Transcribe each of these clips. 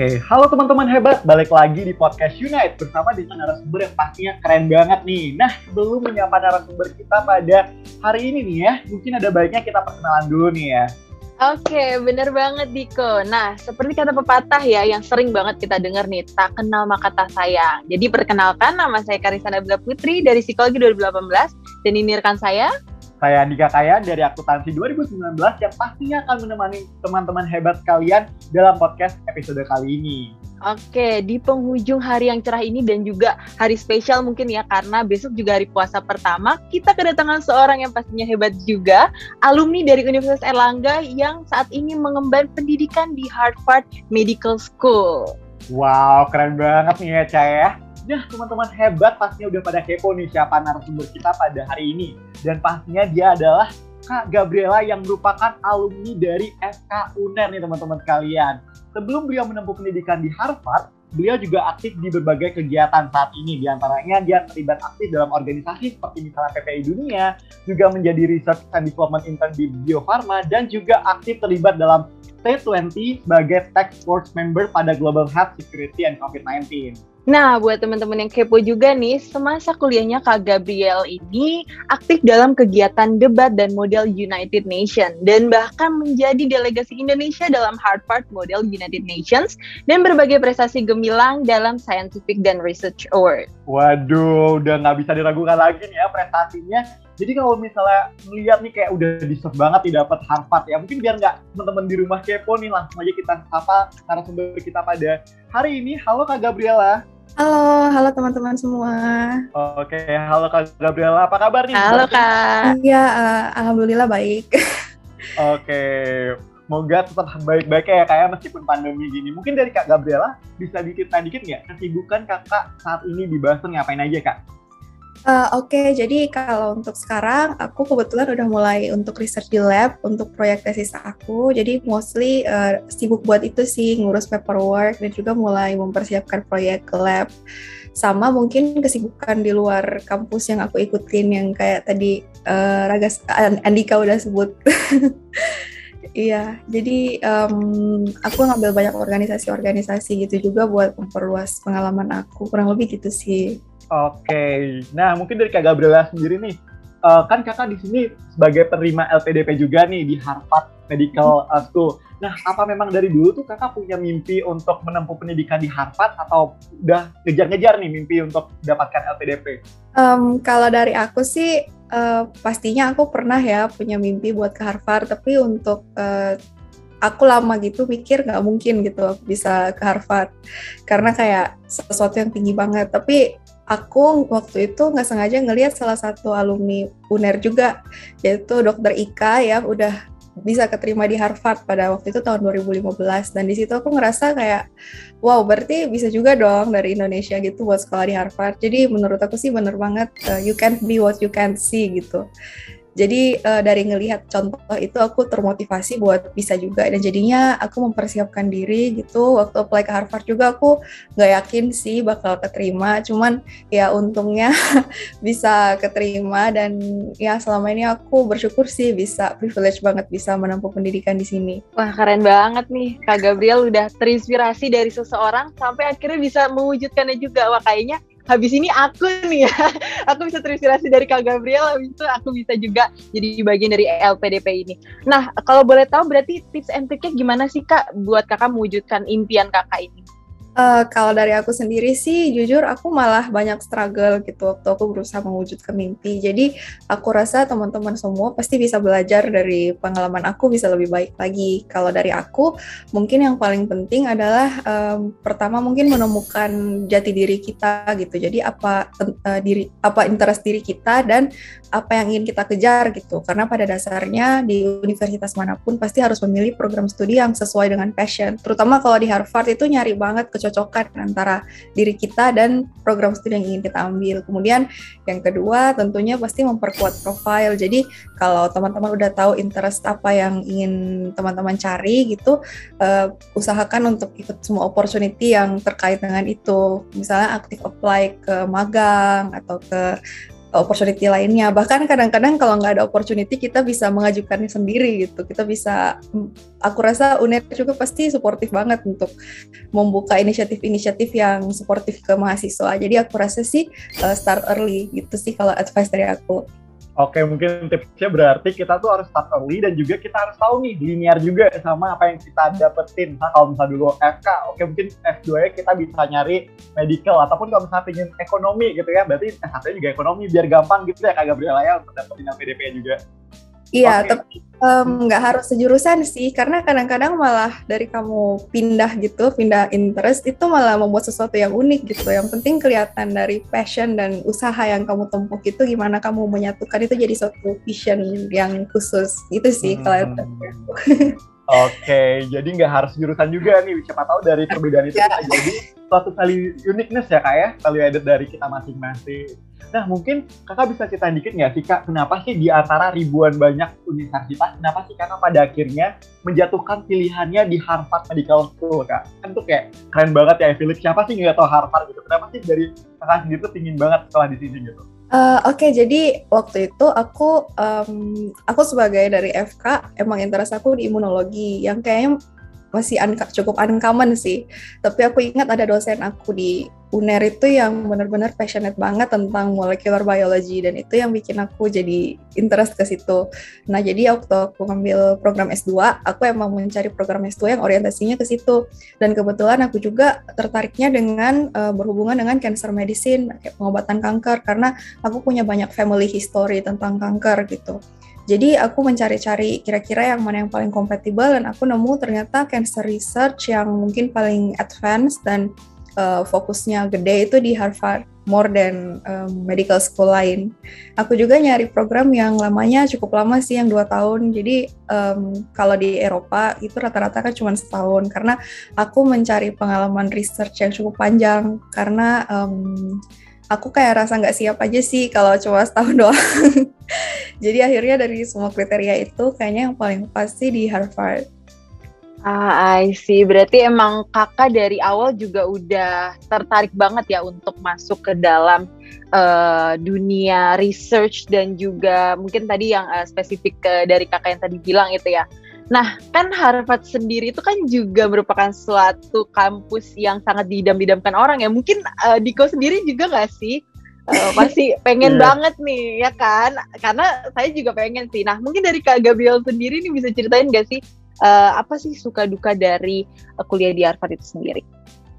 Oke, halo teman-teman hebat, balik lagi di podcast Unite bersama dengan narasumber yang pastinya keren banget nih. Nah, sebelum menyapa narasumber kita pada hari ini nih ya, mungkin ada baiknya kita perkenalan dulu nih ya. Oke, bener banget Diko. Nah, seperti kata pepatah ya, yang sering banget kita dengar nih, tak kenal maka tak sayang. Jadi perkenalkan, nama saya Karisana Bila Putri dari Psikologi 2018, dan ini rekan saya, Saya Andika Kaya dari Akuntansi 2019 yang pastinya akan menemani teman-teman hebat kalian dalam podcast episode kali ini. Oke, di penghujung hari yang cerah ini dan juga hari spesial mungkin ya karena besok juga hari puasa pertama, kita kedatangan seorang yang pastinya hebat juga, alumni dari Universitas Erlangga yang saat ini mengemban pendidikan di Harvard Medical School. Wow, keren banget nih ya, Cah ya. Nah, teman-teman hebat pastinya udah pada kepo nih siapa narasumber kita pada hari ini. Dan pastinya dia adalah Kak Gabriela yang merupakan alumni dari FK UNER nih teman-teman sekalian. Sebelum beliau menempuh pendidikan di Harvard, beliau juga aktif di berbagai kegiatan saat ini. Di antaranya dia terlibat aktif dalam organisasi seperti misalnya PPI Dunia, juga menjadi Research and Development Intern di Bio Farma, dan juga aktif terlibat dalam T20 sebagai Task Force Member pada Global Health Security and COVID-19. Nah, buat teman-teman yang kepo juga nih, semasa kuliahnya Kak Gabriel ini aktif dalam kegiatan debat dan model United Nations dan bahkan menjadi delegasi Indonesia dalam Harvard Model United Nations dan berbagai prestasi gemilang dalam Scientific dan Research Award. Waduh, udah nggak bisa diragukan lagi nih ya prestasinya. Jadi kalau misalnya melihat nih kayak udah deserve banget nih dapat Harvard ya. Mungkin biar nggak teman-teman di rumah kepo nih langsung aja kita sapa narasumber kita pada hari ini. Halo Kak Gabriela. Halo, halo teman-teman semua. Oke, halo Kak Gabriela. Apa kabar nih? Halo Kak. Iya, uh, alhamdulillah baik. Oke, semoga tetap baik-baik ya kayak meskipun pandemi gini. Mungkin dari Kak Gabriela bisa dikit dikit nggak kesibukan kakak saat ini di Boston ngapain aja kak? Uh, Oke, okay, jadi kalau untuk sekarang aku kebetulan udah mulai untuk research di lab untuk proyek tesis aku. Jadi mostly uh, sibuk buat itu sih ngurus paperwork dan juga mulai mempersiapkan proyek ke lab. Sama mungkin kesibukan di luar kampus yang aku ikutin yang kayak tadi uh, Ragas Andika udah sebut. Iya, jadi um, aku ngambil banyak organisasi-organisasi gitu juga buat memperluas pengalaman aku. Kurang lebih gitu sih. Oke, nah mungkin dari Kak Gabriela sendiri nih, uh, kan kakak di sini sebagai penerima LPDP juga nih di Harvard Medical School. Nah, apa memang dari dulu tuh kakak punya mimpi untuk menempuh pendidikan di Harvard atau udah ngejar-ngejar nih mimpi untuk mendapatkan LPDP? Um, kalau dari aku sih, uh, pastinya aku pernah ya punya mimpi buat ke Harvard, tapi untuk uh, aku lama gitu mikir nggak mungkin gitu bisa ke Harvard karena kayak sesuatu yang tinggi banget. Tapi aku waktu itu nggak sengaja ngelihat salah satu alumni UNER juga yaitu Dokter Ika ya udah bisa keterima di Harvard pada waktu itu tahun 2015 dan di situ aku ngerasa kayak wow berarti bisa juga dong dari Indonesia gitu buat sekolah di Harvard. Jadi menurut aku sih bener banget uh, you can't be what you can't see gitu jadi uh, dari ngelihat contoh itu aku termotivasi buat bisa juga. Dan jadinya aku mempersiapkan diri gitu. Waktu apply ke Harvard juga aku nggak yakin sih bakal keterima. Cuman ya untungnya bisa keterima. Dan ya selama ini aku bersyukur sih bisa privilege banget bisa menempuh pendidikan di sini. Wah keren banget nih. Kak Gabriel udah terinspirasi dari seseorang sampai akhirnya bisa mewujudkannya juga. Wah kayaknya habis ini aku nih ya, aku bisa terinspirasi dari Kak Gabriel, habis itu aku bisa juga jadi bagian dari LPDP ini. Nah, kalau boleh tahu berarti tips and triknya gimana sih Kak buat Kakak mewujudkan impian Kakak ini? Uh, kalau dari aku sendiri sih, jujur aku malah banyak struggle gitu waktu aku berusaha mewujudkan mimpi. Jadi aku rasa teman-teman semua pasti bisa belajar dari pengalaman aku bisa lebih baik lagi. Kalau dari aku, mungkin yang paling penting adalah um, pertama mungkin menemukan jati diri kita gitu. Jadi apa uh, diri, apa interest diri kita dan apa yang ingin kita kejar gitu. Karena pada dasarnya di universitas mana pun pasti harus memilih program studi yang sesuai dengan passion. Terutama kalau di Harvard itu nyari banget kecocokan antara diri kita dan program studi yang ingin kita ambil. Kemudian yang kedua tentunya pasti memperkuat profile. Jadi kalau teman-teman udah tahu interest apa yang ingin teman-teman cari gitu, uh, usahakan untuk ikut semua opportunity yang terkait dengan itu. Misalnya aktif apply ke magang atau ke opportunity lainnya. Bahkan kadang-kadang kalau nggak ada opportunity kita bisa mengajukannya sendiri gitu. Kita bisa, aku rasa UNER juga pasti suportif banget untuk membuka inisiatif-inisiatif yang suportif ke mahasiswa. Jadi aku rasa sih uh, start early gitu sih kalau advice dari aku. Oke, mungkin tipsnya berarti kita tuh harus start early dan juga kita harus tahu nih linear juga sama apa yang kita dapetin. Nah, kalau misalnya dulu FK, oke mungkin F2 nya kita bisa nyari medical ataupun kalau misalnya pengen ekonomi gitu ya, berarti S1 juga ekonomi biar gampang gitu ya Kak Gabriela ya untuk dapetin PDP juga. Iya, okay. tapi nggak um, harus sejurusan sih, karena kadang-kadang malah dari kamu pindah gitu, pindah interest itu malah membuat sesuatu yang unik gitu. Yang penting kelihatan dari passion dan usaha yang kamu tempuh itu gimana kamu menyatukan itu jadi suatu vision yang khusus. Itu sih hmm. kalau Oke, jadi nggak harus jurusan juga nih. Siapa tahu dari perbedaan itu bisa jadi suatu kali uniqueness ya kak ya, value added dari kita masing-masing. Nah mungkin kakak bisa cerita dikit nggak sih kak, kenapa sih di antara ribuan banyak universitas, kenapa sih kakak pada akhirnya menjatuhkan pilihannya di Harvard Medical School kak? Kan tuh kayak keren banget ya Felix, siapa sih nggak tahu Harvard gitu? Kenapa sih dari kakak sendiri tuh pingin banget sekolah di sini gitu? Uh, Oke, okay, jadi waktu itu aku um, aku sebagai dari FK emang interest aku di imunologi. Yang kayaknya masih un cukup uncommon sih. Tapi aku ingat ada dosen aku di UNER itu yang benar-benar passionate banget tentang molecular biology dan itu yang bikin aku jadi interest ke situ. Nah, jadi waktu aku ngambil program S2, aku emang mencari program S2 yang orientasinya ke situ. Dan kebetulan aku juga tertariknya dengan uh, berhubungan dengan cancer medicine, pengobatan kanker karena aku punya banyak family history tentang kanker gitu. Jadi aku mencari-cari kira-kira yang mana yang paling kompatibel dan aku nemu ternyata cancer research yang mungkin paling advance dan uh, fokusnya gede itu di Harvard more than um, medical school lain. Aku juga nyari program yang lamanya cukup lama sih yang dua tahun. Jadi um, kalau di Eropa itu rata-rata kan cuma setahun karena aku mencari pengalaman research yang cukup panjang karena um, aku kayak rasa nggak siap aja sih kalau cuma setahun doang. Jadi akhirnya dari semua kriteria itu kayaknya yang paling pasti di Harvard. Ah, I see. Berarti emang kakak dari awal juga udah tertarik banget ya untuk masuk ke dalam uh, dunia research dan juga mungkin tadi yang uh, spesifik uh, dari kakak yang tadi bilang itu ya. Nah, kan Harvard sendiri itu kan juga merupakan suatu kampus yang sangat didam-didamkan orang ya. Mungkin uh, Diko sendiri juga nggak sih? Uh, pasti pengen yeah. banget nih ya kan karena saya juga pengen sih nah mungkin dari kak Gabriel sendiri nih bisa ceritain gak sih uh, apa sih suka duka dari uh, kuliah di Harvard itu sendiri?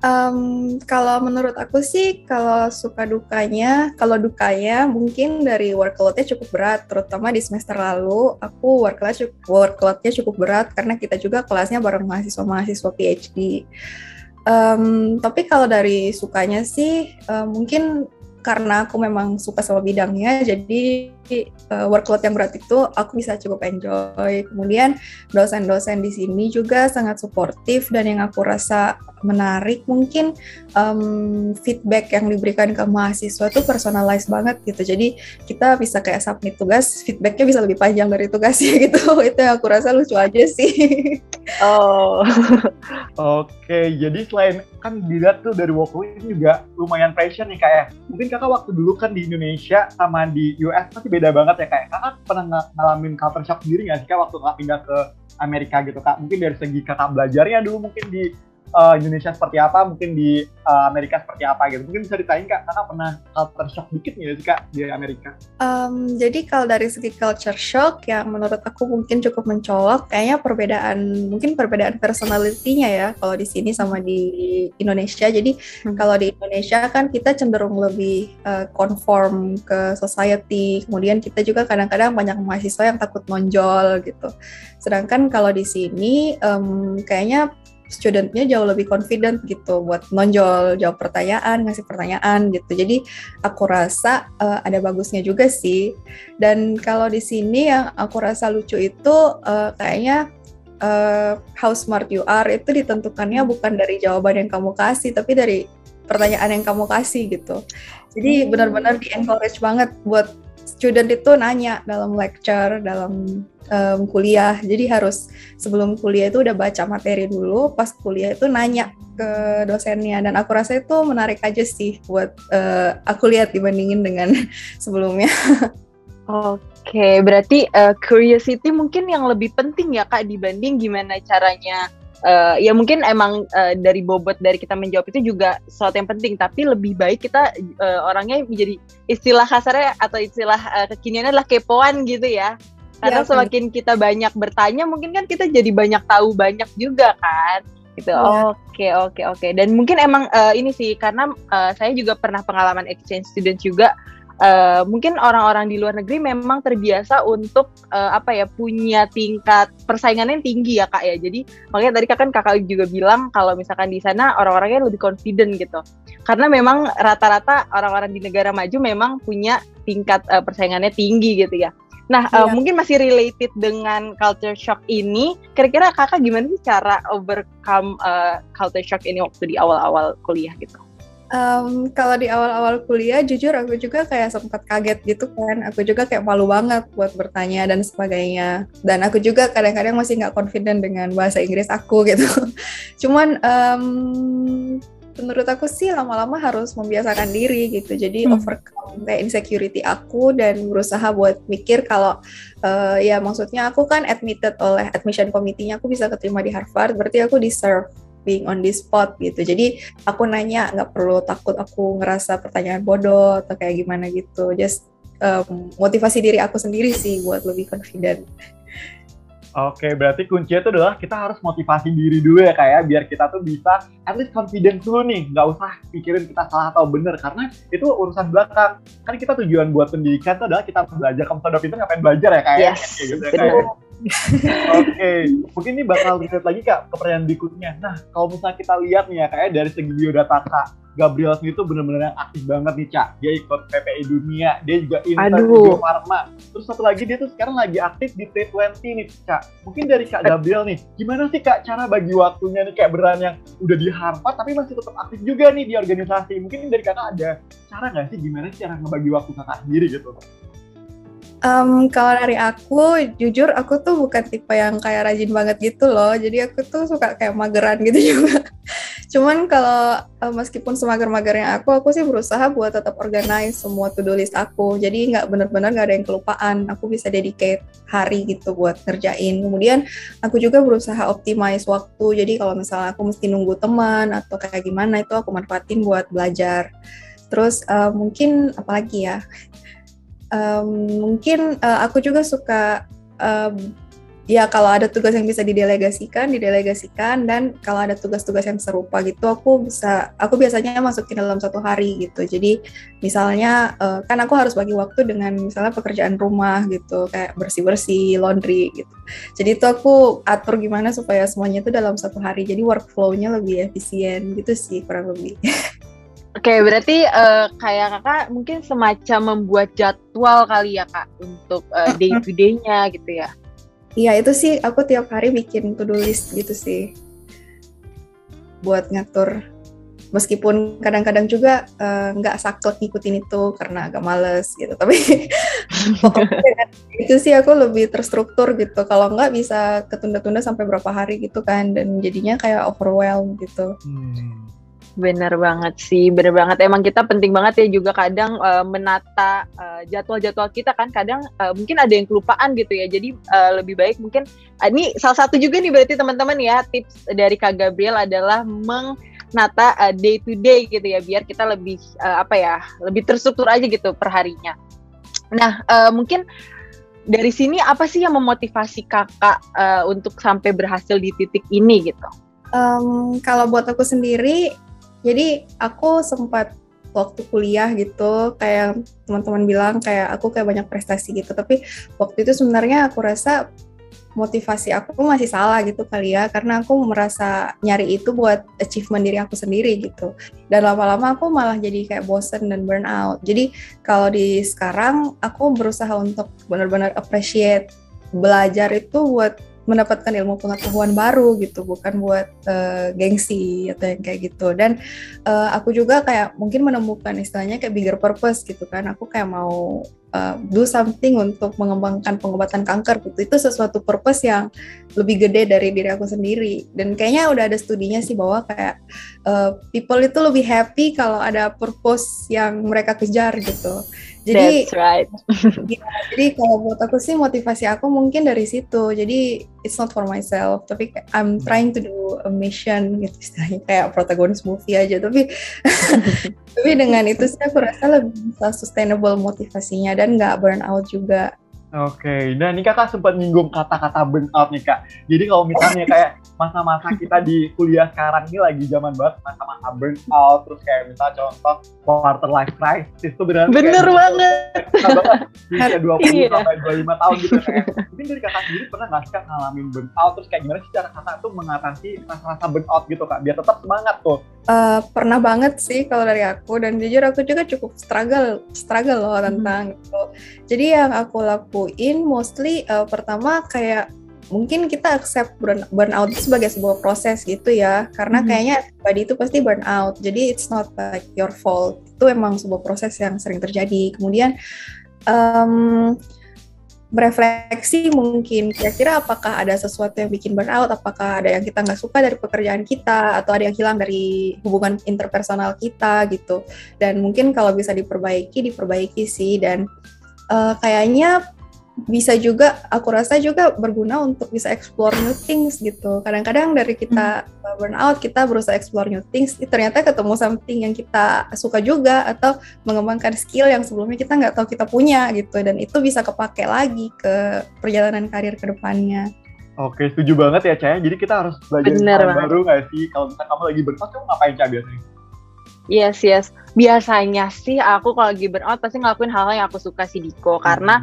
Um, kalau menurut aku sih, kalau suka dukanya, kalau dukanya mungkin dari workload-nya cukup berat, terutama di semester lalu, aku workload workload-nya cukup berat karena kita juga kelasnya bareng mahasiswa-mahasiswa PhD. Um, tapi kalau dari sukanya sih, uh, mungkin karena aku memang suka sama bidangnya jadi uh, workload yang berat itu aku bisa cukup enjoy. Kemudian dosen-dosen di sini juga sangat suportif dan yang aku rasa menarik mungkin um, feedback yang diberikan ke mahasiswa itu personalized banget gitu. Jadi kita bisa kayak submit tugas feedbacknya bisa lebih panjang dari tugasnya gitu. Itu yang aku rasa lucu aja sih. Oh. Oke jadi selain kan dilihat tuh dari workload ini juga lumayan pressure nih kayak ya. mungkin kakak waktu dulu kan di Indonesia sama di US pasti beda banget ya kayak kakak pernah ng ngalamin culture shock sendiri nggak sih kak waktu kakak pindah ke Amerika gitu kak? Mungkin dari segi kakak belajarnya dulu mungkin di uh, Indonesia seperti apa, mungkin di uh, Amerika seperti apa gitu. Mungkin bisa ditanya kak, kakak pernah culture shock dikit nggak sih kak di Amerika? Um, jadi kalau dari segi culture shock yang menurut aku mungkin cukup mencolok, kayaknya perbedaan mungkin perbedaan personalitinya ya kalau di sini sama di Indonesia. Jadi hmm. kalau di Indonesia kan kita cenderung lebih uh, conform ke society, kemudian kita juga kadang-kadang banyak mahasiswa yang takut nonjol gitu. Sedangkan kalau di sini um, kayaknya studentnya jauh lebih confident gitu buat nonjol jawab pertanyaan ngasih pertanyaan gitu. Jadi aku rasa uh, ada bagusnya juga sih. Dan kalau di sini yang aku rasa lucu itu uh, kayaknya uh, how smart you are itu ditentukannya bukan dari jawaban yang kamu kasih tapi dari pertanyaan yang kamu kasih gitu. Jadi hmm. benar-benar di encourage banget buat student itu nanya dalam lecture, dalam um, kuliah. Jadi harus sebelum kuliah itu udah baca materi dulu, pas kuliah itu nanya ke dosennya. Dan aku rasa itu menarik aja sih buat uh, aku lihat dibandingin dengan sebelumnya. Oke, berarti uh, curiosity mungkin yang lebih penting ya kak dibanding gimana caranya uh, ya mungkin emang uh, dari bobot dari kita menjawab itu juga sesuatu yang penting. Tapi lebih baik kita uh, orangnya menjadi istilah kasarnya atau istilah uh, kekiniannya adalah kepoan gitu ya. Karena ya, semakin kita banyak bertanya mungkin kan kita jadi banyak tahu banyak juga kan. Gitu. Ya. oke oke oke. Dan mungkin emang uh, ini sih karena uh, saya juga pernah pengalaman exchange student juga uh, mungkin orang-orang di luar negeri memang terbiasa untuk uh, apa ya punya tingkat persaingannya tinggi ya kak ya jadi makanya tadi kan kakak juga bilang kalau misalkan di sana orang-orangnya lebih confident gitu karena memang rata-rata orang-orang di negara maju memang punya tingkat uh, persaingannya tinggi gitu ya Nah, iya. uh, mungkin masih related dengan culture shock ini. Kira-kira kakak gimana sih cara overcome uh, culture shock ini waktu di awal-awal kuliah gitu? Um, kalau di awal-awal kuliah, jujur aku juga kayak sempat kaget gitu kan. Aku juga kayak malu banget buat bertanya dan sebagainya. Dan aku juga kadang-kadang masih nggak confident dengan bahasa Inggris aku gitu. Cuman um, menurut aku sih lama-lama harus membiasakan diri gitu. Jadi hmm. overcome kayak insecurity aku dan berusaha buat mikir kalau uh, ya maksudnya aku kan admitted oleh admission committee-nya aku bisa keterima di Harvard, berarti aku deserve being on this spot gitu. Jadi aku nanya nggak perlu takut aku ngerasa pertanyaan bodoh atau kayak gimana gitu. Just um, motivasi diri aku sendiri sih buat lebih confident. Oke, berarti kuncinya itu adalah kita harus motivasi diri dulu ya kayak ya, biar kita tuh bisa at least confident dulu nih, nggak usah pikirin kita salah atau bener karena itu urusan belakang. Kan kita tujuan buat pendidikan itu adalah kita belajar. Kamu sudah pintar ngapain belajar ya kayak? Ya? Yes, kayak gitu ya, kayak. Oke, okay. mungkin ini bakal riset lagi kak ke pertanyaan berikutnya. Nah, kalau misalnya kita lihat nih ya kayak dari segi biodata kak, Gabriel sendiri tuh bener-bener yang aktif banget nih cak. Dia ikut PPI Dunia, dia juga intern di Bio Farma. Terus satu lagi dia tuh sekarang lagi aktif di T20 nih cak. Mungkin dari kak Gabriel nih, gimana sih kak cara bagi waktunya nih kayak beran yang udah di Harvard tapi masih tetap aktif juga nih di organisasi. Mungkin dari kakak ada cara nggak sih gimana sih cara ngebagi waktu kakak sendiri gitu? Um, kalau dari aku, jujur aku tuh bukan tipe yang kayak rajin banget gitu loh. Jadi aku tuh suka kayak mageran gitu juga. Cuman kalau uh, meskipun semager-magernya aku, aku sih berusaha buat tetap organize semua to-do list aku. Jadi nggak bener-bener nggak ada yang kelupaan. Aku bisa dedicate hari gitu buat ngerjain. Kemudian aku juga berusaha optimize waktu. Jadi kalau misalnya aku mesti nunggu teman atau kayak gimana itu aku manfaatin buat belajar. Terus uh, mungkin apalagi ya? Um, mungkin uh, aku juga suka um, ya kalau ada tugas yang bisa didelegasikan didelegasikan dan kalau ada tugas-tugas yang serupa gitu aku bisa aku biasanya masukin dalam satu hari gitu. Jadi misalnya uh, kan aku harus bagi waktu dengan misalnya pekerjaan rumah gitu kayak bersih-bersih laundry gitu. Jadi itu aku atur gimana supaya semuanya itu dalam satu hari. Jadi workflow-nya lebih efisien gitu sih kurang lebih Oke, okay, berarti uh, kayak kakak mungkin semacam membuat jadwal kali ya kak untuk uh, day to day-nya gitu ya? Iya itu sih aku tiap hari bikin to do list gitu sih buat ngatur. Meskipun kadang-kadang juga uh, nggak saklek ngikutin itu karena agak males gitu, tapi pokoknya itu sih aku lebih terstruktur gitu. Kalau nggak bisa ketunda-tunda sampai berapa hari gitu kan, dan jadinya kayak overwhelm gitu. Hmm Bener banget sih, bener banget. Emang kita penting banget ya juga kadang uh, menata uh, jadwal-jadwal kita kan. Kadang uh, mungkin ada yang kelupaan gitu ya. Jadi uh, lebih baik mungkin uh, ini salah satu juga nih berarti teman-teman ya tips dari Kak Gabriel adalah menata uh, day to day gitu ya biar kita lebih uh, apa ya lebih terstruktur aja gitu perharinya. Nah uh, mungkin dari sini apa sih yang memotivasi kakak uh, untuk sampai berhasil di titik ini gitu? Um, kalau buat aku sendiri jadi aku sempat waktu kuliah gitu kayak teman-teman bilang kayak aku kayak banyak prestasi gitu. Tapi waktu itu sebenarnya aku rasa motivasi aku masih salah gitu kali ya karena aku merasa nyari itu buat achievement diri aku sendiri gitu. Dan lama-lama aku malah jadi kayak bosen dan burn out. Jadi kalau di sekarang aku berusaha untuk benar-benar appreciate belajar itu buat mendapatkan ilmu pengetahuan baru gitu bukan buat uh, gengsi atau yang kayak gitu. Dan uh, aku juga kayak mungkin menemukan istilahnya kayak bigger purpose gitu kan. Aku kayak mau uh, do something untuk mengembangkan pengobatan kanker gitu. Itu sesuatu purpose yang lebih gede dari diri aku sendiri. Dan kayaknya udah ada studinya sih bahwa kayak uh, people itu lebih happy kalau ada purpose yang mereka kejar gitu jadi That's right. ya, jadi kalau buat aku sih motivasi aku mungkin dari situ. Jadi it's not for myself tapi I'm trying to do a mission gitu istilahnya. Kayak protagonis movie aja tapi tapi dengan itu sih aku rasa lebih bisa sustainable motivasinya dan nggak burn out juga Oke, nah ini kakak sempat nyinggung kata-kata burnout nih kak. Jadi kalau misalnya kayak masa-masa kita di kuliah sekarang ini lagi zaman banget masa-masa burnout, terus kayak misal contoh quarter life crisis itu benar bener kayak, banget. Bisa 20 iya. sampai 25 tahun gitu kayak. Mungkin dari kakak sendiri pernah nggak sih kak ngalamin burnout, terus kayak gimana sih cara kakak tuh mengatasi rasa-rasa burnout gitu kak, biar tetap semangat tuh. Uh, pernah banget sih kalau dari aku dan jujur aku juga cukup struggle struggle loh hmm. tentang hmm. itu. Jadi yang aku lakuin mostly uh, pertama kayak mungkin kita accept burn, burnout itu sebagai sebuah proses gitu ya karena mm -hmm. kayaknya tadi itu pasti burnout jadi it's not like your fault itu emang sebuah proses yang sering terjadi kemudian um, berefleksi mungkin kira-kira apakah ada sesuatu yang bikin burnout apakah ada yang kita nggak suka dari pekerjaan kita atau ada yang hilang dari hubungan interpersonal kita gitu. Dan mungkin kalau bisa diperbaiki diperbaiki sih. Dan uh, kayaknya bisa juga aku rasa juga berguna untuk bisa explore new things gitu. Kadang-kadang dari kita hmm. burnout kita berusaha explore new things, ternyata ketemu something yang kita suka juga atau mengembangkan skill yang sebelumnya kita nggak tahu kita punya gitu dan itu bisa kepake lagi ke perjalanan karir ke depannya. Oke, setuju banget ya Caya. Jadi kita harus belajar hal baru nggak sih? Kalau misalnya kamu lagi burnout, kamu ngapain Caya biasanya? Yes, yes. Biasanya sih aku kalau lagi burnout pasti ngelakuin hal-hal yang aku suka sih Diko. Karena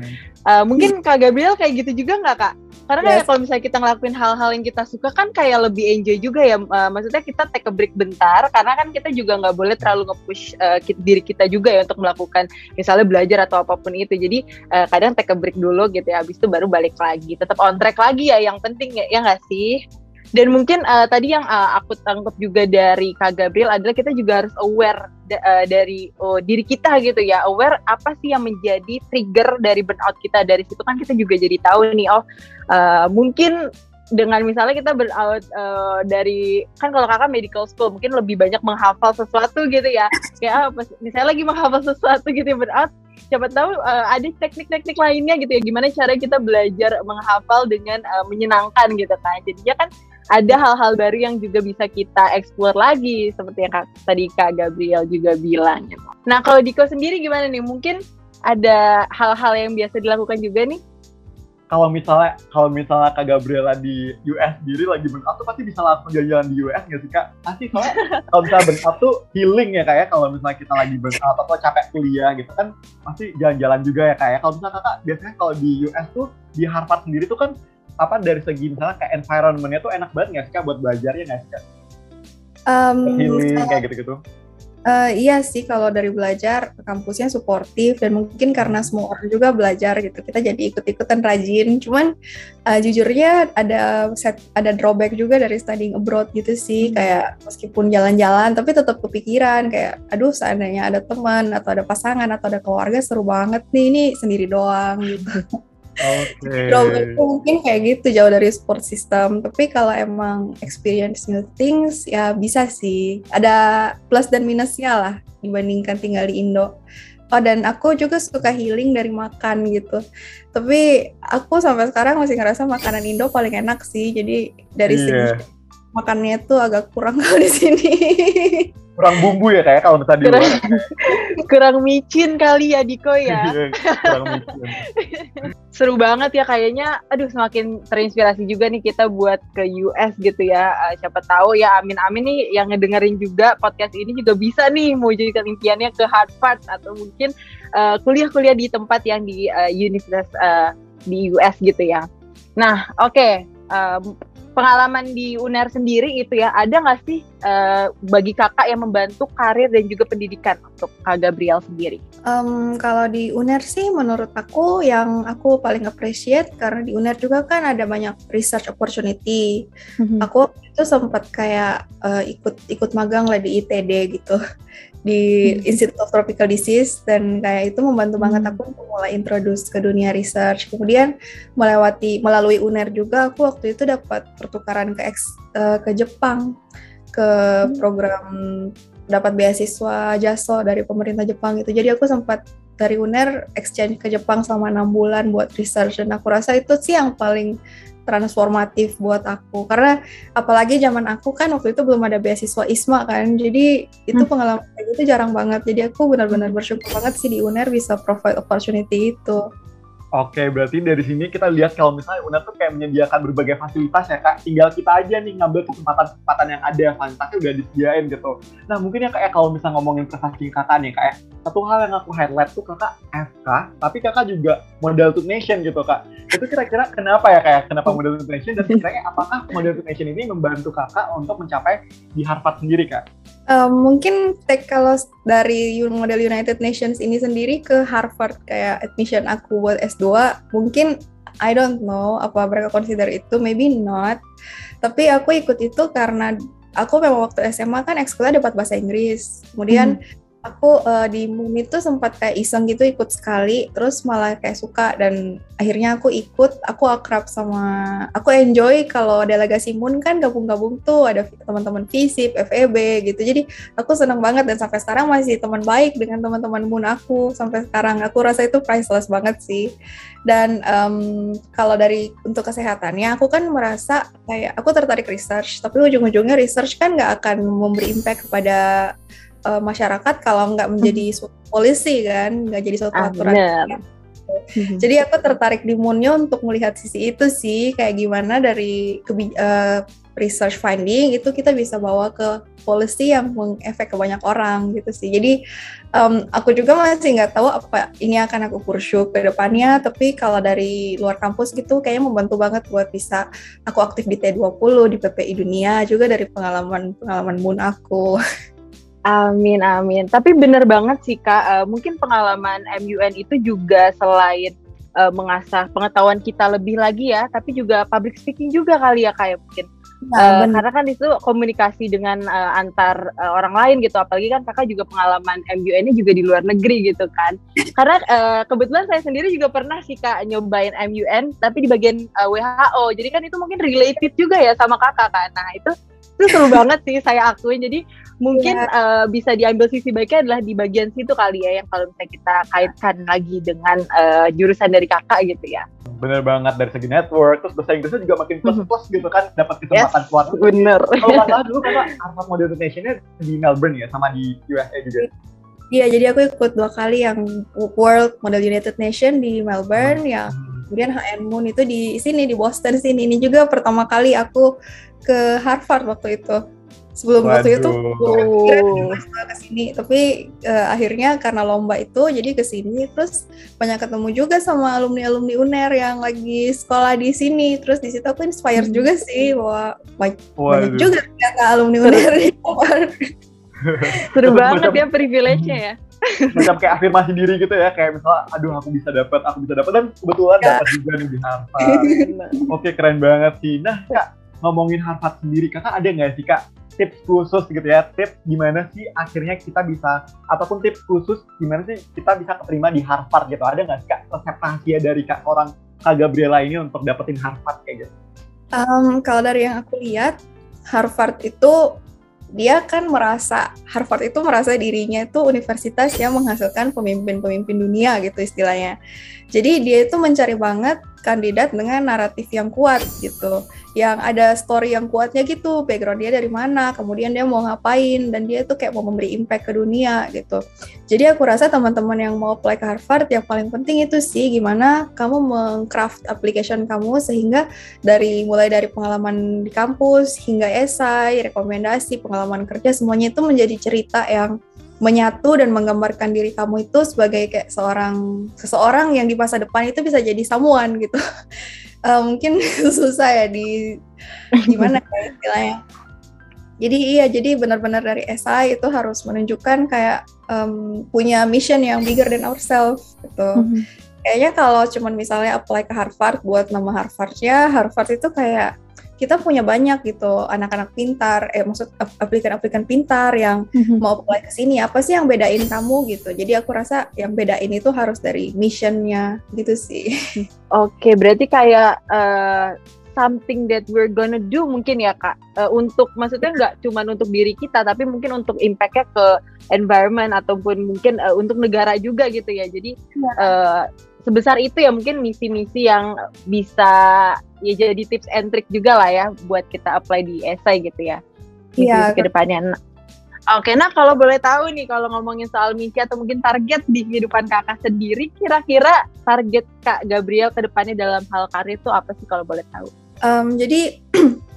uh, mungkin Kak Gabriel kayak gitu juga nggak Kak? Karena yes. kayak kalau misalnya kita ngelakuin hal-hal yang kita suka kan kayak lebih enjoy juga ya. Uh, maksudnya kita take a break bentar karena kan kita juga nggak boleh terlalu nge-push uh, diri kita juga ya untuk melakukan misalnya belajar atau apa pun itu. Jadi uh, kadang take a break dulu gitu ya. Habis itu baru balik lagi. Tetap on track lagi ya yang penting ya, ya nggak sih? Dan mungkin uh, tadi yang uh, aku tangkap juga dari Kak Gabriel adalah kita juga harus aware da uh, dari oh, diri kita gitu ya, aware apa sih yang menjadi trigger dari burnout kita. Dari situ kan kita juga jadi tahu nih, oh uh, mungkin dengan misalnya kita burnout uh, dari kan kalau kakak medical school mungkin lebih banyak menghafal sesuatu gitu ya. Kayak apa misalnya lagi menghafal sesuatu gitu ya burnout siapa tahu uh, ada teknik-teknik lainnya gitu ya. Gimana cara kita belajar menghafal dengan uh, menyenangkan gitu kan. Jadinya kan ada hal-hal baru yang juga bisa kita explore lagi seperti yang kak, tadi Kak Gabriel juga bilang. Gitu. Nah kalau Diko sendiri gimana nih? Mungkin ada hal-hal yang biasa dilakukan juga nih? Kalau misalnya kalau misalnya Kak Gabriela di US sendiri lagi burnout tuh pasti bisa langsung jalan-jalan di US nggak sih Kak? Pasti soalnya kalau misalnya burnout tuh healing ya kayak ya. kalau misalnya kita lagi burnout atau capek kuliah gitu kan pasti jalan-jalan juga ya kayak. Ya. Kalau misalnya Kakak biasanya kalau di US tuh di Harvard sendiri tuh kan apa dari segi misalnya kayak environmentnya tuh enak banget nggak sih kak buat belajarnya nggak sih kak? Um, Healing kayak gitu-gitu. Uh, iya sih kalau dari belajar kampusnya suportif dan mungkin karena semua orang juga belajar gitu kita jadi ikut-ikutan rajin cuman uh, jujurnya ada set ada drawback juga dari studying abroad gitu sih hmm. kayak meskipun jalan-jalan tapi tetap kepikiran kayak aduh seandainya ada teman atau ada pasangan atau ada keluarga seru banget nih ini sendiri doang gitu Okay. mungkin kayak gitu jauh dari sport system. Tapi kalau emang experience new things ya bisa sih. Ada plus dan minusnya lah dibandingkan tinggal di Indo. Oh dan aku juga suka healing dari makan gitu. Tapi aku sampai sekarang masih ngerasa makanan Indo paling enak sih. Jadi dari yeah. segi makannya tuh agak kurang kalau di sini. kurang bumbu ya kayak kalau misalnya di luar. kurang micin kali ya Diko ya. Iya, kurang micin. Seru banget ya kayaknya. Aduh semakin terinspirasi juga nih kita buat ke US gitu ya. Uh, siapa tahu ya amin-amin nih yang ngedengerin juga podcast ini juga bisa nih mau jadi impiannya ke Harvard atau mungkin kuliah eh, kuliah-kuliah di tempat yang di uh, universitas uh, di US gitu ya. Nah, oke. Okay. Um, pengalaman di UNER sendiri itu ya, ada nggak sih uh, bagi kakak yang membantu karir dan juga pendidikan untuk Kak Gabriel sendiri? Um, kalau di UNER sih menurut aku yang aku paling appreciate karena di UNER juga kan ada banyak research opportunity. Mm-hmm. Aku itu sempat kayak uh, ikut ikut magang lah di ITD gitu di. Institute of Tropical Disease dan kayak itu membantu hmm. banget aku untuk mulai introduce ke dunia research. Kemudian melewati melalui UNER juga aku waktu itu dapat pertukaran ke ex, uh, ke Jepang ke hmm. program dapat beasiswa JASO dari pemerintah Jepang gitu. Jadi aku sempat dari UNER exchange ke Jepang selama enam bulan buat research dan aku rasa itu sih yang paling transformatif buat aku. Karena apalagi zaman aku kan waktu itu belum ada beasiswa ISMA kan jadi itu hmm. pengalaman kayak gitu jarang banget. Jadi aku benar-benar bersyukur banget sih di UNER bisa provide opportunity itu Oke, berarti dari sini kita lihat kalau misalnya UNER tuh kayak menyediakan berbagai fasilitas ya kak. Tinggal kita aja nih ngambil kesempatan-kesempatan yang ada, fasilitasnya udah disediain gitu. Nah mungkin ya kayak kalau misalnya ngomongin prestasi kakak nih kayak satu hal yang aku highlight tuh kakak FK, tapi kakak juga model to nation gitu kak. Itu kira-kira kenapa ya kayak kenapa model to nation dan kira-kira apakah model to nation ini membantu kakak untuk mencapai di Harvard sendiri kak? Um, mungkin take kalau dari model United Nations ini sendiri ke Harvard kayak admission aku buat S2 mungkin I don't know apa mereka consider itu maybe not. Tapi aku ikut itu karena aku memang waktu SMA kan ekskulnya dapat bahasa Inggris. Kemudian hmm aku uh, di MUN itu sempat kayak iseng gitu ikut sekali terus malah kayak suka dan akhirnya aku ikut aku akrab sama aku enjoy kalau delegasi MUN kan gabung-gabung tuh ada teman-teman FISIP, FEB gitu. Jadi aku senang banget dan sampai sekarang masih teman baik dengan teman-teman MUN aku sampai sekarang. Aku rasa itu priceless banget sih. Dan um, kalau dari untuk kesehatannya aku kan merasa kayak aku tertarik research tapi ujung-ujungnya research kan nggak akan memberi impact kepada uh, masyarakat kalau nggak menjadi hmm. suatu polisi kan, nggak jadi suatu ah, aturan. Hmm. Jadi aku tertarik di Munyo untuk melihat sisi itu sih, kayak gimana dari uh, research finding itu kita bisa bawa ke policy yang mengefek ke banyak orang gitu sih. Jadi um, aku juga masih nggak tahu apa ini akan aku pursue ke depannya, tapi kalau dari luar kampus gitu kayaknya membantu banget buat bisa aku aktif di T20, di PPI Dunia, juga dari pengalaman-pengalaman Moon aku. Amin amin. Tapi bener banget sih kak. Uh, mungkin pengalaman MUN itu juga selain uh, mengasah pengetahuan kita lebih lagi ya, tapi juga public speaking juga kali ya kayak ya, mungkin. Nah, uh, karena kan itu komunikasi dengan uh, antar uh, orang lain gitu apalagi kan kakak juga pengalaman MUN-nya juga di luar negeri gitu kan karena uh, kebetulan saya sendiri juga pernah sih kak nyobain MUN tapi di bagian uh, WHO jadi kan itu mungkin related juga ya sama kakak kan nah itu itu seru banget sih saya akuin jadi mungkin yeah. uh, bisa diambil sisi baiknya adalah di bagian situ kali ya yang kalau misalnya kita kaitkan lagi dengan uh, jurusan dari kakak gitu ya. Bener banget dari segi network terus bahasa Inggrisnya juga makin plus plus gitu kan dapat kesempatan yes, keluar bener. Kalau nggak salah dulu kakak Harvard Modern Nationnya di Melbourne ya sama di USA juga. Iya, jadi aku ikut dua kali yang World Model United Nation di Melbourne, hmm. ya. Kemudian HN Moon itu di sini di Boston sini. Ini juga pertama kali aku ke Harvard waktu itu sebelum Waduh. waktu itu ke sini tapi uh, akhirnya karena lomba itu jadi ke sini terus banyak ketemu juga sama alumni alumni UNER yang lagi sekolah di sini. Terus di situ aku inspired hmm. juga sih bahwa banyak, banyak juga ternyata alumni UNER seru banget ya privilege-nya ya. macam kayak afirmasi diri gitu ya kayak misalnya aduh aku bisa dapat aku bisa dapat. Dan kebetulan ya. dapat juga nih di Harvard oke keren banget sih. Nah kak ngomongin Harvard sendiri kakak ada nggak sih kak tips khusus gitu ya? Tips gimana sih akhirnya kita bisa ataupun tips khusus gimana sih kita bisa keterima di Harvard gitu? Ada nggak sih kak resep rahasia dari kak orang kak Gabriela ini untuk dapetin Harvard kayak gitu? Um, kalau dari yang aku lihat Harvard itu dia kan merasa Harvard itu merasa dirinya itu universitas yang menghasilkan pemimpin-pemimpin dunia gitu istilahnya. Jadi dia itu mencari banget kandidat dengan naratif yang kuat gitu, yang ada story yang kuatnya gitu, background dia dari mana, kemudian dia mau ngapain, dan dia tuh kayak mau memberi impact ke dunia gitu. Jadi aku rasa teman-teman yang mau apply ke Harvard yang paling penting itu sih gimana kamu mengcraft application kamu sehingga dari mulai dari pengalaman di kampus hingga esai, rekomendasi, pengalaman kerja semuanya itu menjadi cerita yang menyatu dan menggambarkan diri kamu itu sebagai kayak seorang seseorang yang di masa depan itu bisa jadi samuan gitu. uh, mungkin susah ya di gimana ya istilahnya jadi iya jadi benar-benar dari SI itu harus menunjukkan kayak um, punya mission yang bigger than ourselves gitu mm-hmm. kayaknya kalau cuman misalnya apply ke Harvard buat nama Harvardnya Harvard itu kayak kita punya banyak gitu anak-anak pintar, eh maksud aplikan-aplikan pintar yang mm-hmm. mau apply ke sini. Apa sih yang bedain kamu gitu? Jadi aku rasa yang bedain itu harus dari missionnya gitu sih. Oke, okay, berarti kayak uh, something that we're gonna do mungkin ya kak uh, untuk maksudnya nggak cuma untuk diri kita tapi mungkin untuk impactnya ke environment ataupun mungkin uh, untuk negara juga gitu ya jadi uh, sebesar itu ya mungkin misi-misi yang bisa ya jadi tips and trick juga lah ya buat kita apply di essay gitu ya. Misi ya, ke depannya. Oke, nah kalau boleh tahu nih kalau ngomongin soal misi atau mungkin target di kehidupan kakak sendiri, kira-kira target kak Gabriel ke depannya dalam hal karir itu apa sih kalau boleh tahu? Um, jadi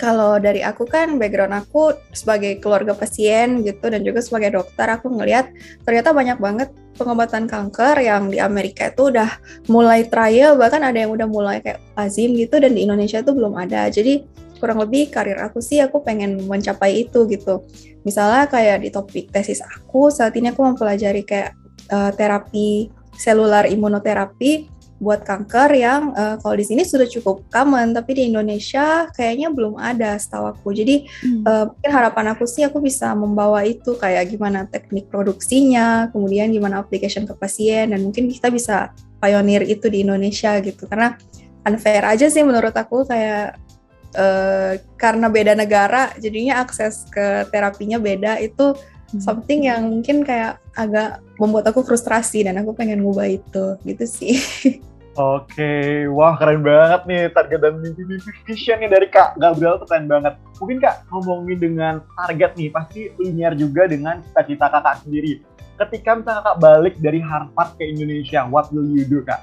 kalau dari aku kan background aku sebagai keluarga pasien gitu dan juga sebagai dokter aku ngelihat ternyata banyak banget pengobatan kanker yang di Amerika itu udah mulai trial bahkan ada yang udah mulai kayak lazim gitu dan di Indonesia itu belum ada. Jadi kurang lebih karir aku sih aku pengen mencapai itu gitu. Misalnya kayak di topik tesis aku saat ini aku mempelajari kayak uh, terapi selular imunoterapi buat kanker yang uh, kalau di sini sudah cukup common tapi di Indonesia kayaknya belum ada setahu aku jadi hmm. uh, mungkin harapan aku sih aku bisa membawa itu kayak gimana teknik produksinya kemudian gimana application ke pasien dan mungkin kita bisa pionir itu di Indonesia gitu karena unfair aja sih menurut aku kayak uh, karena beda negara jadinya akses ke terapinya beda itu. Something yang mungkin kayak agak membuat aku frustrasi dan aku pengen ngubah itu gitu sih. Oke, wah keren banget nih target dan mimpi-mimpi visionnya dari Kak Gabriel tuh keren banget. Mungkin Kak ngomongin dengan target nih, pasti linear juga dengan cita-cita kakak sendiri. Ketika misalnya kakak balik dari Harvard ke Indonesia, what will you do Kak?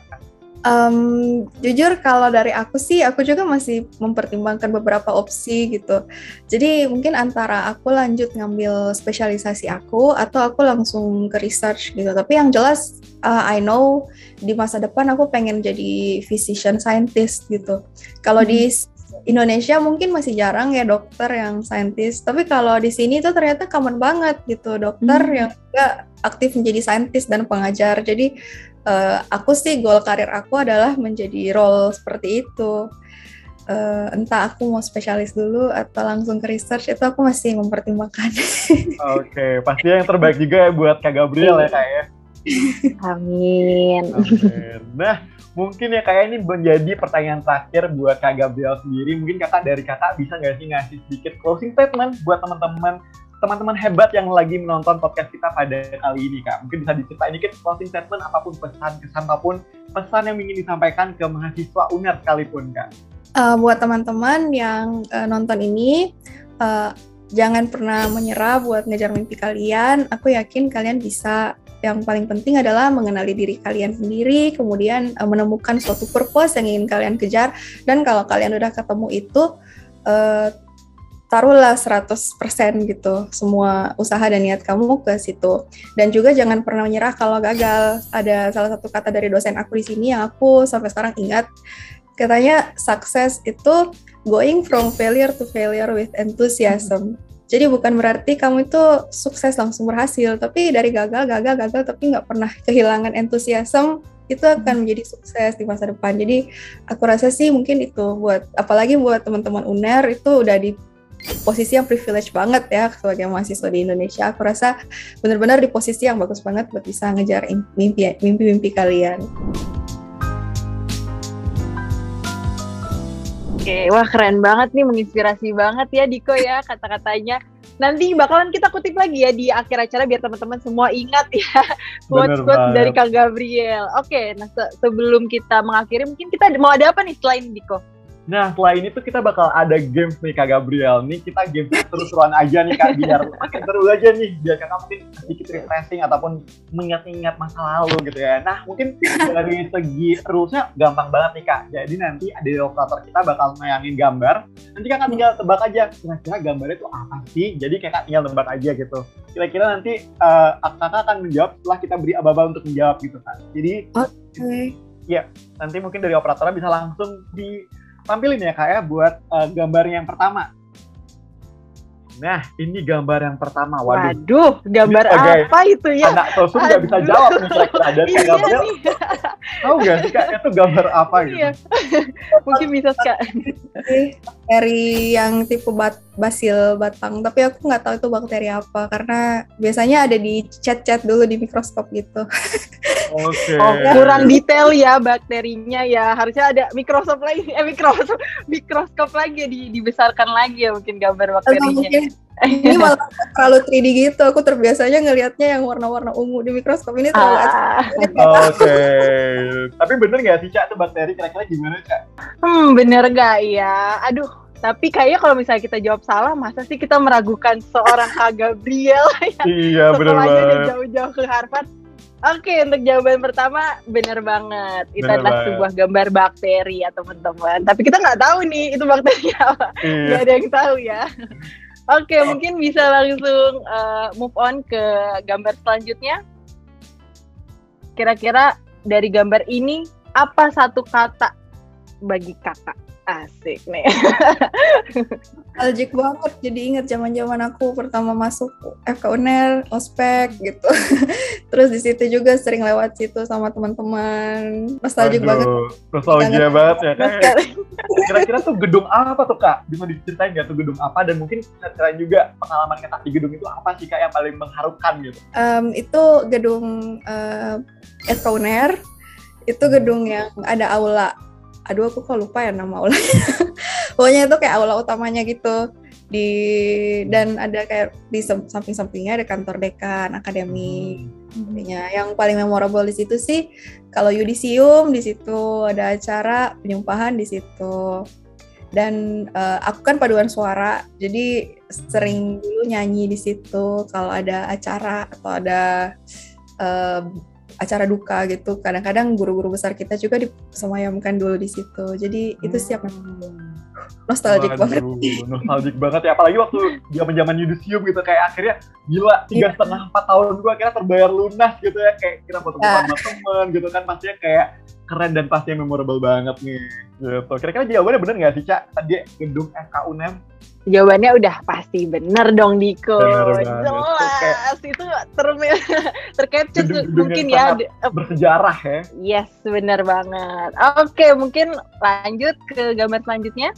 Um, jujur kalau dari aku sih, aku juga masih mempertimbangkan beberapa opsi gitu. Jadi mungkin antara aku lanjut ngambil spesialisasi aku atau aku langsung ke research gitu. Tapi yang jelas uh, I know di masa depan aku pengen jadi physician scientist gitu. Kalau hmm. di Indonesia mungkin masih jarang ya dokter yang saintis, tapi kalau di sini tuh ternyata common banget gitu dokter hmm. yang juga aktif menjadi saintis dan pengajar. Jadi uh, aku sih goal karir aku adalah menjadi role seperti itu. Uh, entah aku mau spesialis dulu atau langsung ke research itu aku masih mempertimbangkan. Oke, okay, pasti yang terbaik juga ya buat Kak Gabriel ya kak ya. Amin. Amin. Nah, mungkin ya kayak ini menjadi pertanyaan terakhir buat Kak Gabriel sendiri. Mungkin kakak dari kakak bisa nggak sih ngasih sedikit closing statement buat teman-teman teman-teman hebat yang lagi menonton podcast kita pada kali ini kak. Mungkin bisa diceritain dikit closing statement apa pun pesan kesan apa pun pesan yang ingin disampaikan ke mahasiswa uner sekalipun kak. Uh, buat teman-teman yang uh, nonton ini uh, jangan pernah menyerah buat ngejar mimpi kalian. Aku yakin kalian bisa. Yang paling penting adalah mengenali diri kalian sendiri, kemudian uh, menemukan suatu purpose yang ingin kalian kejar, dan kalau kalian udah ketemu itu, uh, taruhlah 100% gitu semua usaha dan niat kamu ke situ. Dan juga jangan pernah menyerah kalau gagal. Ada salah satu kata dari dosen aku di sini yang aku sampai sekarang ingat. Katanya sukses itu going from failure to failure with enthusiasm. Jadi bukan berarti kamu itu sukses langsung berhasil, tapi dari gagal, gagal, gagal, tapi nggak pernah kehilangan entusiasme itu akan menjadi sukses di masa depan. Jadi aku rasa sih mungkin itu buat apalagi buat teman-teman UNER itu udah di posisi yang privilege banget ya sebagai mahasiswa di Indonesia. Aku rasa benar-benar di posisi yang bagus banget buat bisa ngejar mimpi mimpi kalian. Oke, wah keren banget nih, menginspirasi banget ya Diko ya kata-katanya. Nanti bakalan kita kutip lagi ya di akhir acara biar teman-teman semua ingat ya quotes-quotes dari Kang Gabriel. Oke, nah se sebelum kita mengakhiri mungkin kita mau ada apa nih selain Diko? Nah, setelah ini tuh kita bakal ada games nih Kak Gabriel. Nih kita games terus-terusan aja nih Kak, biar makin seru aja nih. Biar kakak mungkin sedikit refreshing ataupun mengingat-ingat masa lalu gitu ya. Nah, mungkin dari segi rulesnya gampang banget nih Kak. Jadi nanti ada operator kita bakal mayangin gambar. Nanti kakak tinggal tebak aja, kira-kira gambarnya itu apa sih? Jadi kakak tinggal tebak aja gitu. Kira-kira nanti uh, kakak akan menjawab setelah kita beri aba-aba untuk menjawab gitu kan. Jadi, Oke. Okay. Ya, nanti mungkin dari operatornya bisa langsung di tampilin ya kak ya buat uh, gambar yang pertama. Nah, ini gambar yang pertama. Waduh, Waduh gambar apa itu ya? Anak Tosun nggak bisa jawab nih kira-kira. Dan Iya Gabriel, nih. tahu nggak sih kak itu gambar apa gitu? Iya. Mungkin bisa kak. Bakteri yang tipe bat basil batang, tapi aku nggak tahu itu bakteri apa karena biasanya ada di chat-chat dulu di mikroskop gitu. Oke. Oh, kurang detail ya bakterinya ya. Harusnya ada mikroskop lagi, eh mikroskop, mikroskop lagi ya, di, dibesarkan lagi ya mungkin gambar bakterinya. mungkin ini malah terlalu 3D gitu. Aku terbiasanya ngelihatnya yang warna-warna ungu di mikroskop ini terlalu Ah, Oke. Tapi bener nggak sih cak itu bakteri kira-kira gimana cak? hmm, bener gak ya? Aduh, tapi kayaknya kalau misalnya kita jawab salah, masa sih kita meragukan seorang Kak Gabriel Iya bener banget. jauh-jauh ke Harvard? Oke, untuk jawaban pertama bener banget. Itu Bener adalah banget. sebuah gambar bakteri ya teman-teman. Tapi kita nggak tahu nih itu bakteri apa. Iya. nggak ada yang tahu ya. Oke, mungkin bisa langsung uh, move on ke gambar selanjutnya. Kira-kira dari gambar ini apa satu kata bagi kakak? Asik nih. nostalgic banget. Jadi inget zaman-zaman aku pertama masuk FK Uner, ospek gitu. Terus di situ juga sering lewat situ sama teman-teman. Nostalgic Waduh, banget. Nostalgia Jangan- banget ya. Sekali. Kira-kira tuh gedung apa tuh kak? Bisa diceritain nggak tuh gedung apa? Dan mungkin ceritain juga pengalaman kita di gedung itu apa sih kak yang paling mengharukan gitu? Em, itu gedung eh, FK Uner. Itu gedung yang ada aula. Aduh aku kok lupa ya nama aulanya. Pokoknya itu kayak aula utamanya gitu. Di dan ada kayak di samping-sampingnya ada kantor dekan, akademi. Intinya yang paling memorable di situ sih kalau yudisium di situ ada acara penyumpahan di situ dan eh, aku kan paduan suara jadi sering dulu nyanyi di situ kalau ada acara atau ada eh, acara duka gitu kadang-kadang guru-guru besar kita juga disemayamkan dulu di situ jadi itu siap nostalgic banget Waduh, nostalgic banget ya. Apalagi waktu zaman zaman yudisium gitu kayak akhirnya gila tiga Iya. setengah empat tahun gua akhirnya terbayar lunas gitu ya kayak kita foto Ya. sama temen gitu kan pastinya kayak keren dan pastinya memorable banget nih gitu. Kira-kira jawabannya bener nggak sih Cak? Tadi gedung FK UNEM Jawabannya udah pasti bener dong Diko. Bener. Jelas itu ter tercapture Gedung-gedung mungkin ya. bersejarah ya. Yes, bener banget. Oke, mungkin lanjut ke gambar selanjutnya.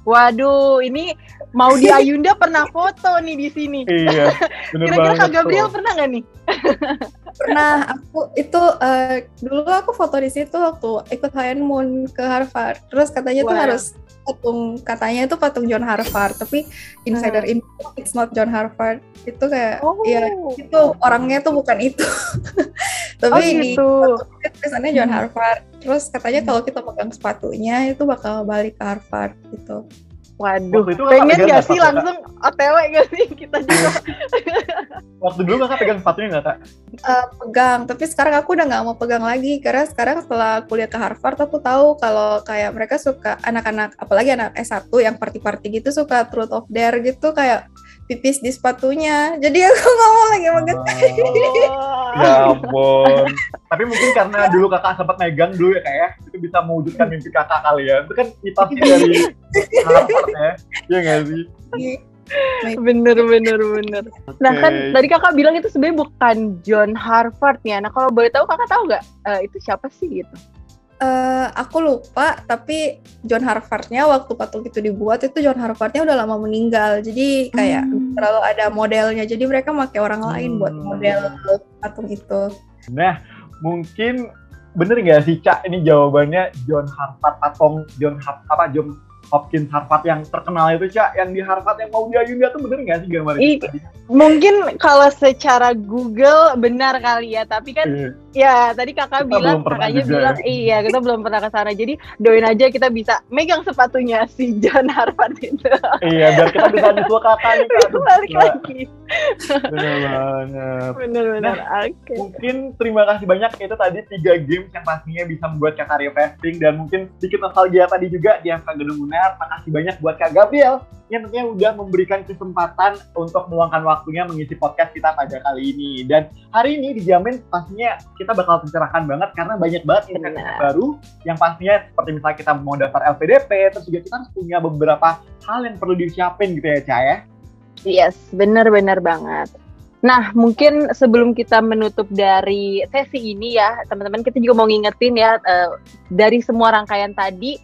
Waduh, ini mau di Ayunda pernah foto nih di sini. Iya, Kira-kira banget. Kak Gabriel tuh. pernah nggak nih? pernah aku itu eh, dulu aku foto di situ waktu ikut High Moon ke Harvard terus katanya tuh Wow. harus patung katanya itu patung John Harvard tapi insider Hmm. info it's not John Harvard itu kayak Oh, ya itu orangnya tuh bukan itu tapi oh di gitu. patungnya tulisannya John Hmm. Harvard terus katanya kalau kita pegang sepatunya itu bakal balik ke Harvard gitu Waduh, Waktu itu pengen gak sih langsung OTW gak sih kita juga? Waktu dulu kakak pegang sepatunya nggak kak? Eh, pegang tapi sekarang aku udah nggak mau pegang lagi karena sekarang setelah kuliah ke Harvard aku tahu kalau kayak mereka suka anak-anak apalagi anak S1 yang party-party gitu suka truth of dare gitu kayak pipis di sepatunya jadi aku nggak mau lagi pegang Oh. Ya ampun. Tapi mungkin karena dulu kakak sempat megang dulu ya kak ya, itu bisa mewujudkan mimpi kakak kalian. Itu kan mitosnya dari Harvard ya, iya nggak sih? bener bener bener. Nah kan tadi kakak bilang itu sebenarnya bukan John Harvard ya. Nah kalau boleh tahu kakak tahu nggak eh, itu siapa sih gitu? Eh, aku lupa tapi John Harvardnya waktu patung itu dibuat itu John Harvardnya udah lama meninggal jadi kayak Hmm. terlalu ada modelnya jadi mereka pakai orang lain buat Hmm. model patung itu Nah, mungkin bener nggak sih Cak ini jawabannya John Harvard patung John Har- apa John Hopkins Harvard yang terkenal itu Cak yang di Harvard yang mau diayunda tuh bener nggak sih gambar Ih, itu tadi? Mungkin kalau secara Google benar kali ya, tapi kan Iya. Ya tadi kakak Kita bilang kakaknya juga bilang iya kita belum pernah ke sana. Jadi doain aja kita bisa megang sepatunya si John Harvard itu. Iya, biar kita bisa nyusul kakak nih Kak. Balik gila. lagi. Bener banget. Bener-bener. Oke. Mungkin terima kasih banyak itu tadi tiga games yang pastinya bisa membuat kakak refreshing dan mungkin sedikit nostalgia tadi juga di angka gedung UNER pendengar, makasih banyak buat Kak Gabriel yang tentunya udah memberikan kesempatan untuk meluangkan waktunya mengisi podcast kita pada kali ini. Dan hari ini dijamin pastinya kita bakal mencerahkan banget karena banyak banget insight baru yang pastinya seperti misalnya kita mau daftar LPDP, terus juga kita harus punya beberapa hal yang perlu disiapin gitu ya, Cah ya. Yes, benar-benar banget. Nah, mungkin sebelum kita menutup dari sesi ini ya, teman-teman kita juga mau ngingetin ya, uh, dari semua rangkaian tadi,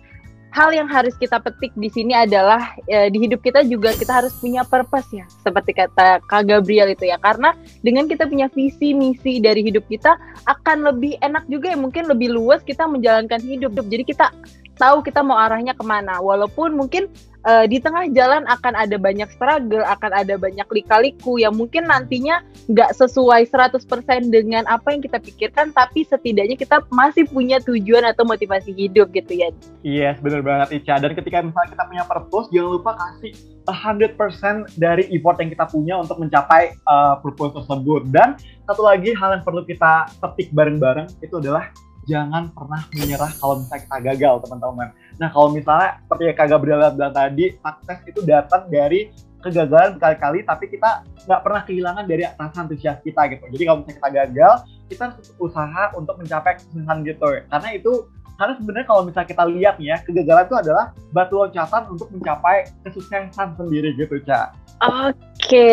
hal yang harus kita petik di sini adalah e, di hidup kita juga kita harus punya purpose ya seperti kata Kak Gabriel itu ya. Karena dengan kita punya visi misi dari hidup kita akan lebih enak juga ya. Mungkin lebih luas kita menjalankan hidup. Jadi kita tahu kita mau arahnya ke mana. Walaupun mungkin uh, di tengah jalan akan ada banyak struggle, akan ada banyak lika-liku yang mungkin nantinya nggak sesuai 100% dengan apa yang kita pikirkan, tapi setidaknya kita masih punya tujuan atau motivasi hidup gitu ya. Iya, yes, bener banget Ica. Dan ketika misalnya kita punya purpose, jangan lupa kasih 100% dari effort yang kita punya untuk mencapai uh, purpose tersebut. Dan satu lagi hal yang perlu kita petik bareng-bareng itu adalah jangan pernah menyerah kalau misalnya kita gagal teman-teman. Nah kalau misalnya seperti yang Kak Gabriel bilang tadi, sukses itu datang dari kegagalan berkali-kali tapi kita nggak pernah kehilangan dari rasa antusias kita gitu. Jadi kalau misalnya kita gagal, kita harus usaha untuk mencapai kesuksesan gitu. Karena itu karena sebenarnya kalau misalnya kita lihat ya, kegagalan itu adalah batu loncatan untuk mencapai kesuksesan sendiri gitu, Cak. Oke,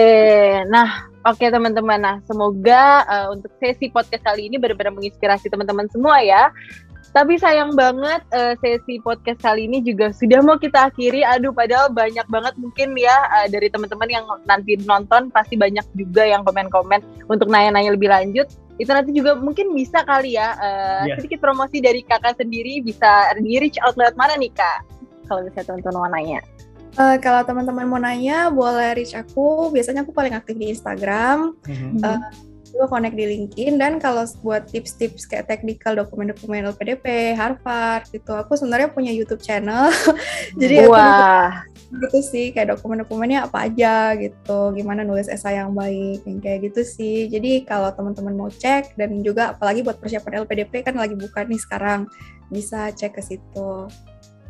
nah oke teman-teman, nah semoga uh, untuk sesi podcast kali ini benar-benar menginspirasi teman-teman semua ya. Tapi sayang banget uh, sesi podcast kali ini juga sudah mau kita akhiri. Aduh, padahal banyak banget mungkin ya uh, dari teman-teman yang nanti nonton pasti banyak juga yang komen-komen untuk nanya-nanya lebih lanjut. Itu nanti juga mungkin bisa kali ya uh, yeah. sedikit promosi dari kakak sendiri bisa di reach out lewat mana nih kak? Kalau bisa teman-teman mau nanya. Uh, kalau teman-teman mau nanya, boleh reach aku. Biasanya aku paling aktif di Instagram. Mm-hmm. Uh, juga connect di LinkedIn dan kalau buat tips-tips kayak teknikal dokumen-dokumen LPDP, Harvard gitu, aku sebenarnya punya YouTube channel. Jadi Wah. aku gitu sih kayak dokumen-dokumennya apa aja gitu, gimana nulis esai yang baik, yang kayak gitu sih. Jadi kalau teman-teman mau cek dan juga apalagi buat persiapan LPDP kan lagi buka nih sekarang, bisa cek ke situ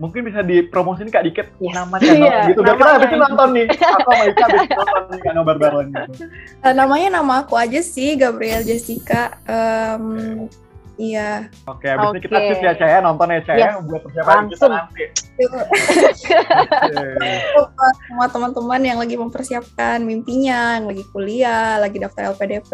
mungkin bisa dipromosin kak dikit yes. nama channel yeah, gitu biar kita habis nonton nih aku sama Ica habis nonton nih kak nobar baron gitu uh, namanya nama aku aja sih Gabriel Jessica um, Iya. Oke, okay, abis okay. ini kita tips ya Caya, nonton ya Caya yes. buat persiapan kita nanti. Semua teman-teman yang lagi mempersiapkan mimpinya, yang lagi kuliah, lagi daftar LPDP,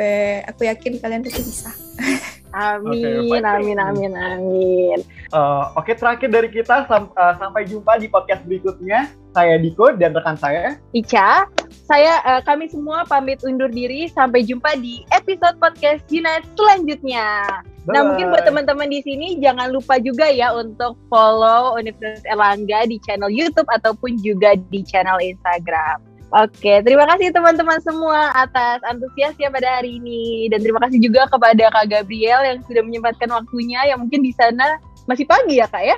aku yakin kalian pasti bisa. Amin, okay, amin, amin, amin. Uh, Oke, okay, terakhir dari kita sam uh, sampai jumpa di podcast berikutnya. Saya Diko dan rekan saya Ica. Saya uh, kami semua pamit undur diri. Sampai jumpa di episode podcast Unite selanjutnya. Bye. Nah, mungkin buat teman-teman di sini jangan lupa juga ya untuk follow Universitas Erlangga di channel YouTube ataupun juga di channel Instagram. Oke, terima kasih teman-teman semua atas antusiasnya pada hari ini dan terima kasih juga kepada Kak Gabriel yang sudah menyempatkan waktunya yang mungkin di sana masih pagi ya Kak ya?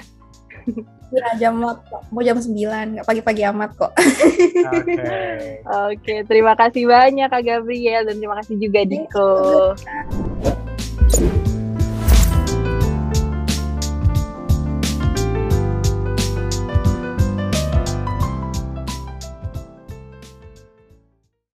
Ya jam mau jam 9, nggak pagi-pagi amat kok. Oke. Okay. Oke, terima kasih banyak Kak Gabriel dan terima kasih juga Diko.